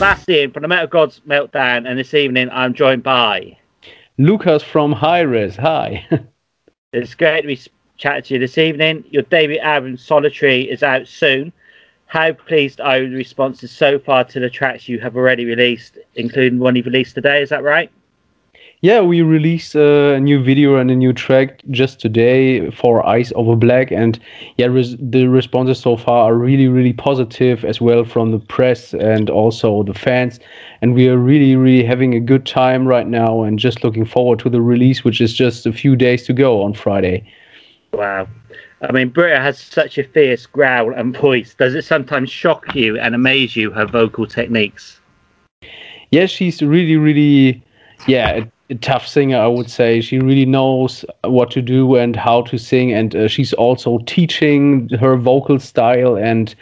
Sebastian from the Metal Gods Meltdown, and this evening I'm joined by Lukas from Hiraes. Hi. it's great to be chatting to you this evening. Your debut album, Solitary, is out soon. How pleased are you with the responses so far to the tracks you have already released, including one you've released today? Is that right? Yeah, we released uh, a new video and a new track just today for Ice Over Black, and yeah, res- the responses so far are really, really positive as well from the press and also the fans. And we are really, really having a good time right now, and just looking forward to the release, which is just a few days to go on Friday. Wow. I mean, Britta has such a fierce growl and voice. Does it sometimes shock you and amaze you her vocal techniques? Yeah, she's really, really, yeah, tough singer, I would say. She really knows what to do and how to sing, and uh, she's also teaching her vocal style. And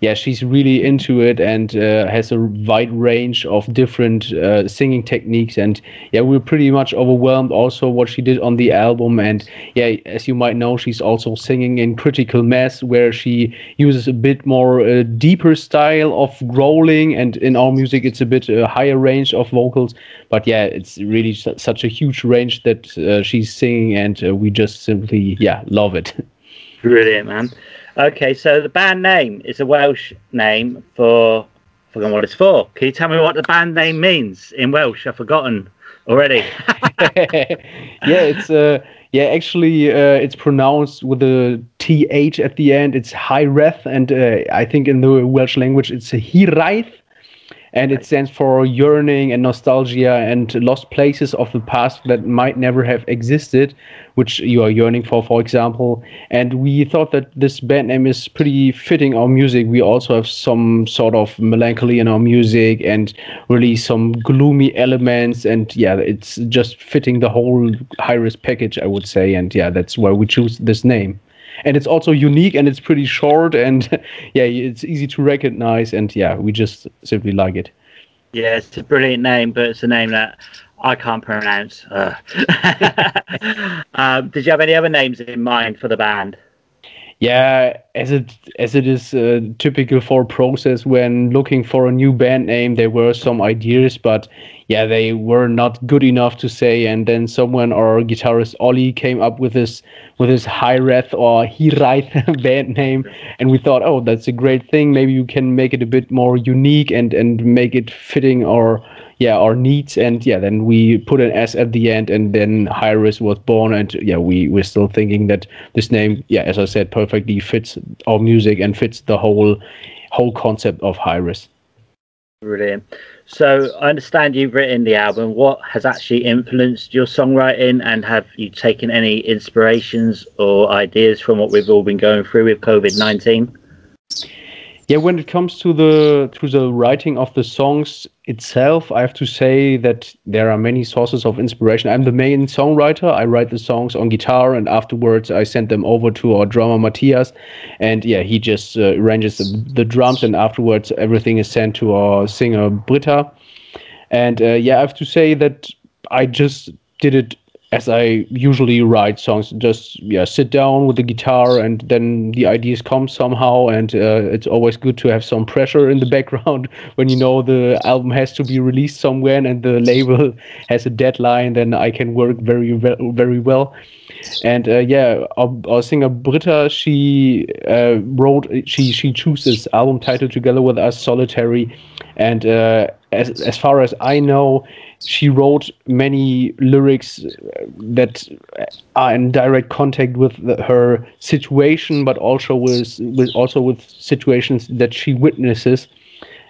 yeah, she's really into it and uh, has a wide range of different uh, singing techniques. And yeah, we're pretty much overwhelmed also what she did on the album. And yeah, as you might know, she's also singing in Critical Mess, where she uses a bit more uh, deeper style of growling. And in our music, it's a bit uh, higher range of vocals. But yeah, it's really such a huge range that uh, she's singing, and uh, we just simply yeah love it. Brilliant, man. Okay, so the band name is a Welsh name for. I forgotten what it's for. Can you tell me what the band name means in Welsh? I've forgotten already. yeah, it's uh yeah actually uh, it's pronounced with a th at the end. It's Hiraes, and uh, I think in the Welsh language it's a Hiraeth and it stands for yearning and nostalgia and lost places of the past that might never have existed, which you are yearning for, for example. And we thought that this band name is pretty fitting our music. We also have some sort of melancholy in our music and really some gloomy elements. And yeah, it's just fitting the whole Hiraes package, I would say. And yeah, that's why we choose this name and it's also unique and it's pretty short and yeah it's easy to recognize and yeah we just simply like it. Yeah it's a brilliant name but it's a name that i can't pronounce. Uh. um, did you have any other names in mind for the band yeah as it as it is uh, typical for process when looking for a new band name there were some ideas but yeah they were not good enough to say and then someone or guitarist ollie came up with this with his Hiraes or Hiraeth band name and we thought oh that's a great thing. Maybe you can make it a bit more unique and and make it fitting our yeah our needs and yeah then we put an s at the end and then Hiraes was born and yeah we we're still thinking that this name yeah as i said perfectly fits our music and fits the whole whole concept of Hiraes brilliant. So i understand you've written the album. What has actually influenced your songwriting and have you taken any inspirations or ideas from what we've all been going through with covid-19 yeah when it comes to the to the writing of the songs itself i have to say that there are many sources of inspiration. I'm the main songwriter. I write the songs on guitar and afterwards i send them over to our drummer matthias. And yeah he just uh, arranges the, the, drums and afterwards everything is sent to our singer britta. And uh, yeah i have to say that i just did it as I usually write songs, just yeah, sit down with the guitar and then the ideas come somehow. And uh, it's always good to have some pressure in the background when you know the album has to be released somewhere and the label has a deadline. Then I can work very very well. And uh, yeah, our, our, singer Britta, she uh, wrote, she she chooses album title together with us, Solitary. And uh, as as far as I know, she wrote many lyrics that are in direct contact with the, her situation, but also with, with also with situations that she witnesses.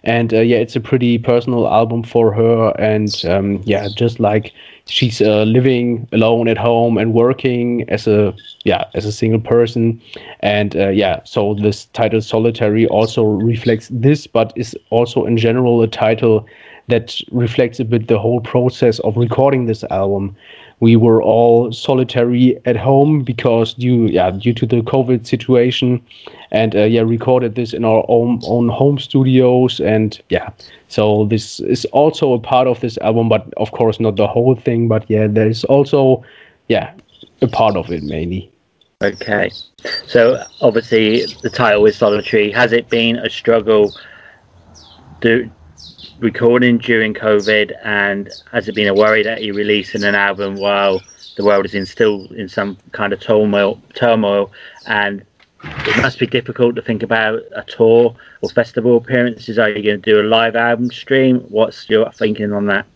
And uh, yeah, it's a pretty personal album for her. And um, yeah, just like she's uh, living alone at home and working as a yeah as a single person. And uh, yeah, so this title "Solitary" also reflects this, but is also in general a title that reflects a bit the whole process of recording this album. We were all solitary at home because due yeah due to the COVID situation, and uh, yeah recorded this in our own own home studios and yeah. So this is also a part of this album, but of course not the whole thing. But yeah, there is also yeah a part of it mainly. Okay, so obviously the title is solitary. Has it been a struggle? Do recording during COVID, and has it been a worry that you're releasing an album while the world is in still in some kind of turmoil? Turmoil, and it must be difficult to think about a tour or festival appearances. Are you going to do a live album stream? What's your thinking on that?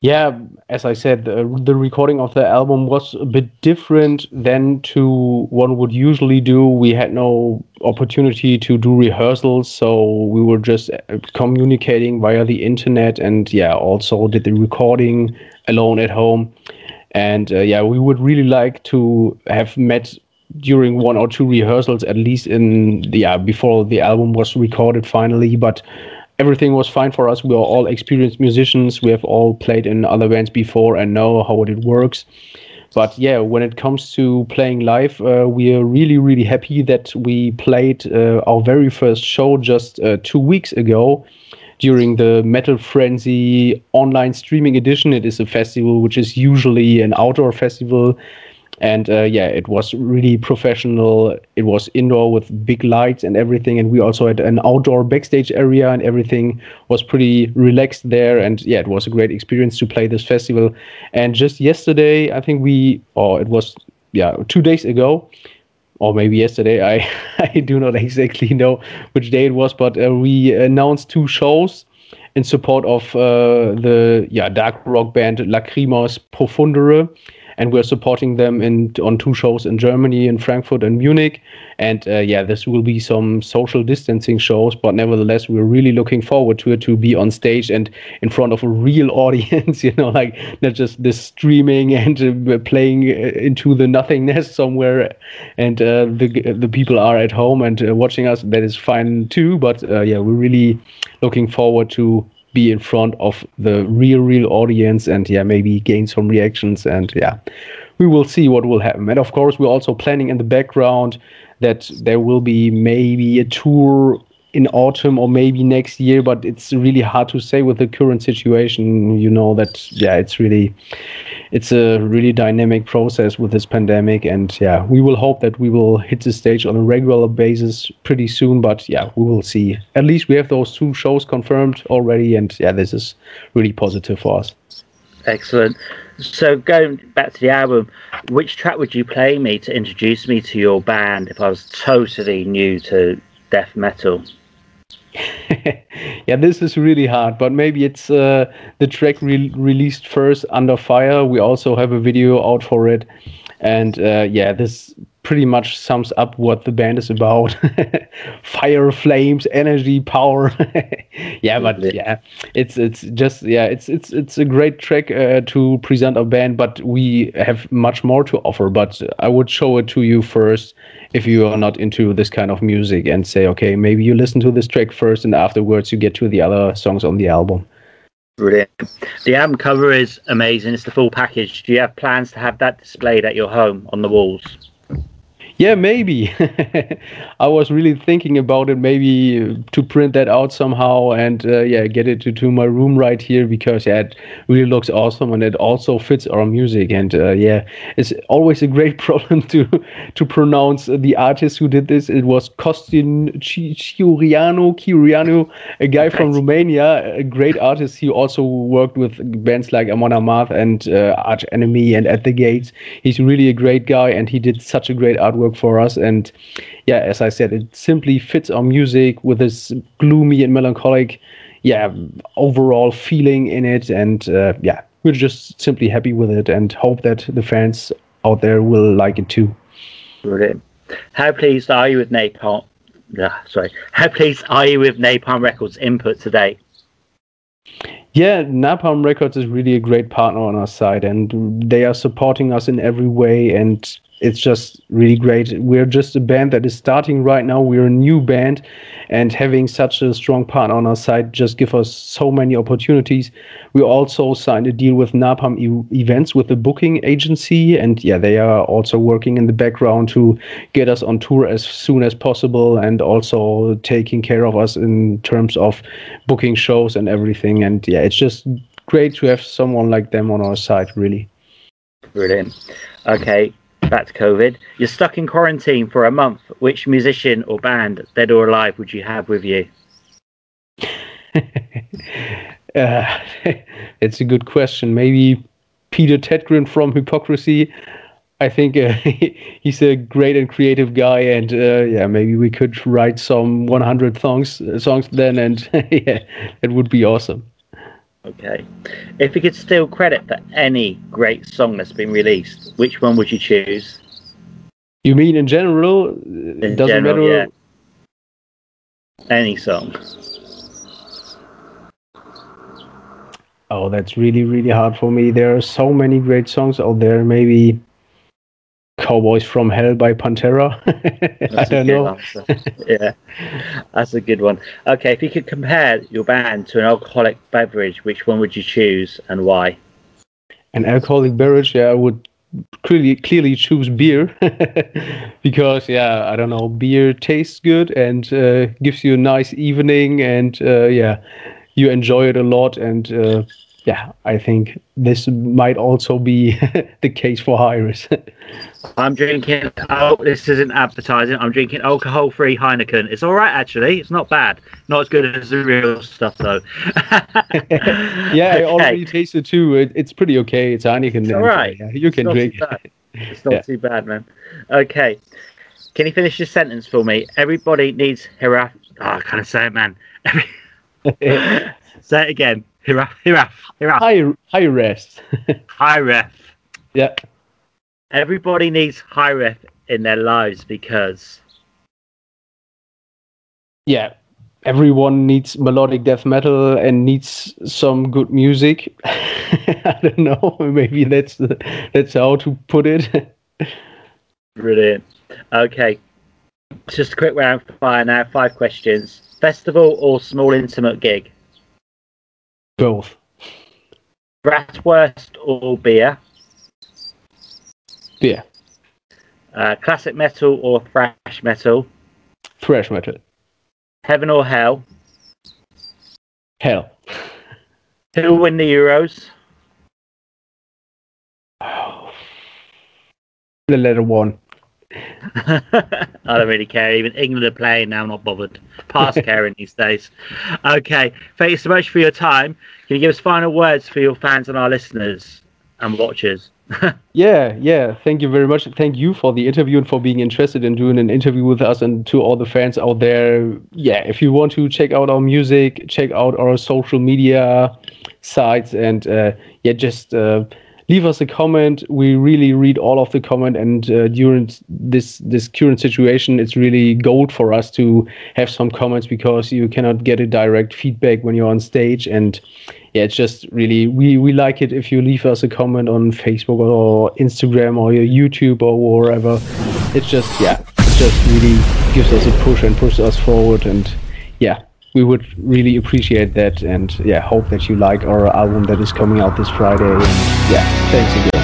Yeah, as I said, uh, the recording of the album was a bit different than to one would usually do. We had no opportunity to do rehearsals, so we were just uh, communicating via the internet, and yeah, also did the recording alone at home. And uh, yeah, we would really like to have met during one or two rehearsals, at least in yeah before the album was recorded finally, but everything was fine for us. We are all experienced musicians. We have all played in other bands before and know how it works. But yeah, when it comes to playing live, uh, we are really, really happy that we played uh, our very first show just uh, two weeks ago during the Metal Frenzy online streaming edition. It is a festival which is usually an outdoor festival and uh, yeah it was really professional. It was indoor with big lights and everything. And we also had an outdoor backstage area and everything was pretty relaxed there. And yeah it was a great experience to play this festival. And just yesterday i think we or it was yeah two days ago or maybe yesterday i i do not exactly know which day it was but uh, we announced two shows in support of uh, the yeah dark rock band Lacrimas Profundere and we're supporting them in on two shows in Germany, in Frankfurt and Munich. And uh, yeah, this will be some social distancing shows, but nevertheless, we're really looking forward to it to be on stage and in front of a real audience. You know, like not just this streaming and uh, playing uh, into the nothingness somewhere, and uh, the the people are at home and uh, watching us. That is fine too. But uh, yeah, we're really looking forward to be in front of the real real audience and yeah maybe gain some reactions and yeah we will see what will happen. And of course we're also planning in the background that there will be maybe a tour in autumn or maybe next year but it's really hard to say with the current situation you know that yeah it's really it's a really dynamic process with this pandemic. And yeah we will hope that we will hit the stage on a regular basis pretty soon but yeah we will see. At least we have those two shows confirmed already and yeah this is really positive for us. Excellent. So going back to the album which track would you play me to introduce me to your band if i was totally new to death metal yeah, this is really hard, but maybe it's uh, the track re- released first, Under Fire. We also have a video out for it. And uh, yeah, this pretty much sums up what the band is about fire flames energy power yeah but yeah it's it's just yeah it's it's it's a great track uh, to present a band but we have much more to offer but i would show it to you first if you are not into this kind of music and say okay maybe you listen to this track first and afterwards you get to the other songs on the album Brilliant. The album cover is amazing. It's the full package. Do you have plans to have that displayed at your home on the walls? Yeah, maybe. I was really thinking about it, maybe to print that out somehow and uh, yeah, get it to, to my room right here because yeah, it really looks awesome and it also fits our music. And uh, yeah, it's always a great problem to to pronounce the artist who did this. It was Costin Chioreanu, Chioreanu, a guy from Romania, a great artist. He also worked with bands like Amon Amarth and uh, Arch Enemy and At the Gates. He's really a great guy and he did such a great artwork work for us. And yeah, as I said, it simply fits our music with this gloomy and melancholic, yeah, overall feeling in it. And uh, yeah, we're just simply happy with it and hope that the fans out there will like it too. Brilliant. How pleased are you with Napalm? Uh, sorry. How pleased are you with Napalm Records' input today? Yeah, Napalm Records is really a great partner on our side, and they are supporting us in every way. And it's just really great. We're just a band that is starting right now. We're a new band, and having such a strong partner on our side just give us so many opportunities. We also signed a deal with Napalm e- Events with the booking agency, and yeah, they are also working in the background to get us on tour as soon as possible, and also taking care of us in terms of booking shows and everything. And yeah, it's just great to have someone like them on our side, really. Brilliant. Okay, back to COVID. You're stuck in quarantine for a month. Which musician or band, dead or alive, would you have with you? uh, it's a good question. Maybe Peter Tägtgren from Hypocrisy. I think uh, he's a great and creative guy, and uh, yeah, maybe we could write some 100 songs songs then, and yeah, it would be awesome. Okay, if you could steal credit for any great song that's been released, which one would you choose? You mean in general? In it doesn't general, matter. yeah. Any song. Oh, that's really, really hard for me. There are so many great songs out there. Maybe Cowboys from Hell by Pantera. I don't know. yeah, that's a good one. Okay, if you could compare your band to an alcoholic beverage, which one would you choose and why? An alcoholic beverage, yeah, I would clearly clearly choose beer because, yeah, I don't know, beer tastes good and uh, gives you a nice evening, and uh, yeah, you enjoy it a lot. And uh, yeah, I think this might also be the case for Iris. I'm drinking. Oh, this isn't advertising. I'm drinking alcohol-free Heineken. It's all right, actually. It's not bad. Not as good as the real stuff, though. yeah, I already tasted too. It, it's pretty okay. It's Heineken. It's all right. yeah, you can drink. bad. It's not Yeah. too bad, man. Okay. Can you finish your sentence for me? Everybody needs hira. Oh, I can't say it, man. Say it again. Hira, hira, hira. high, high rest. High ref. yeah. Everybody needs high ref in their lives because yeah, everyone needs melodic death metal and needs some good music. I don't know. Maybe that's the, that's how to put it. brilliant. Okay. Just a quick round fire now. Five questions. Festival or small intimate gig? Both. Bratwurst or beer? Beer. Uh, classic metal or thrash metal? thrash metal. Heaven or hell? Hell. Who will win the Euros? The letter one. I don't really care. Even England are playing now. I'm not bothered. Past caring these days. Okay. Thank you so much for your time. Can you give us final words for your fans and our listeners and watchers? Yeah, yeah. Thank you very much. Thank you for the interview and for being interested in doing an interview with us and to all the fans out there. Yeah, if you want to check out our music, check out our social media sites and uh, yeah, just uh, leave us a comment. We really read all of the comment and uh, during this this current situation, it's really gold for us to have some comments because you cannot get a direct feedback when you're on stage and yeah, it's just really we we like it if you leave us a comment on Facebook or Instagram or your YouTube or wherever. It's just yeah, it just really gives us a push and pushes us forward and yeah, we would really appreciate that and yeah, hope that you like our album that is coming out this Friday. And yeah, thanks again.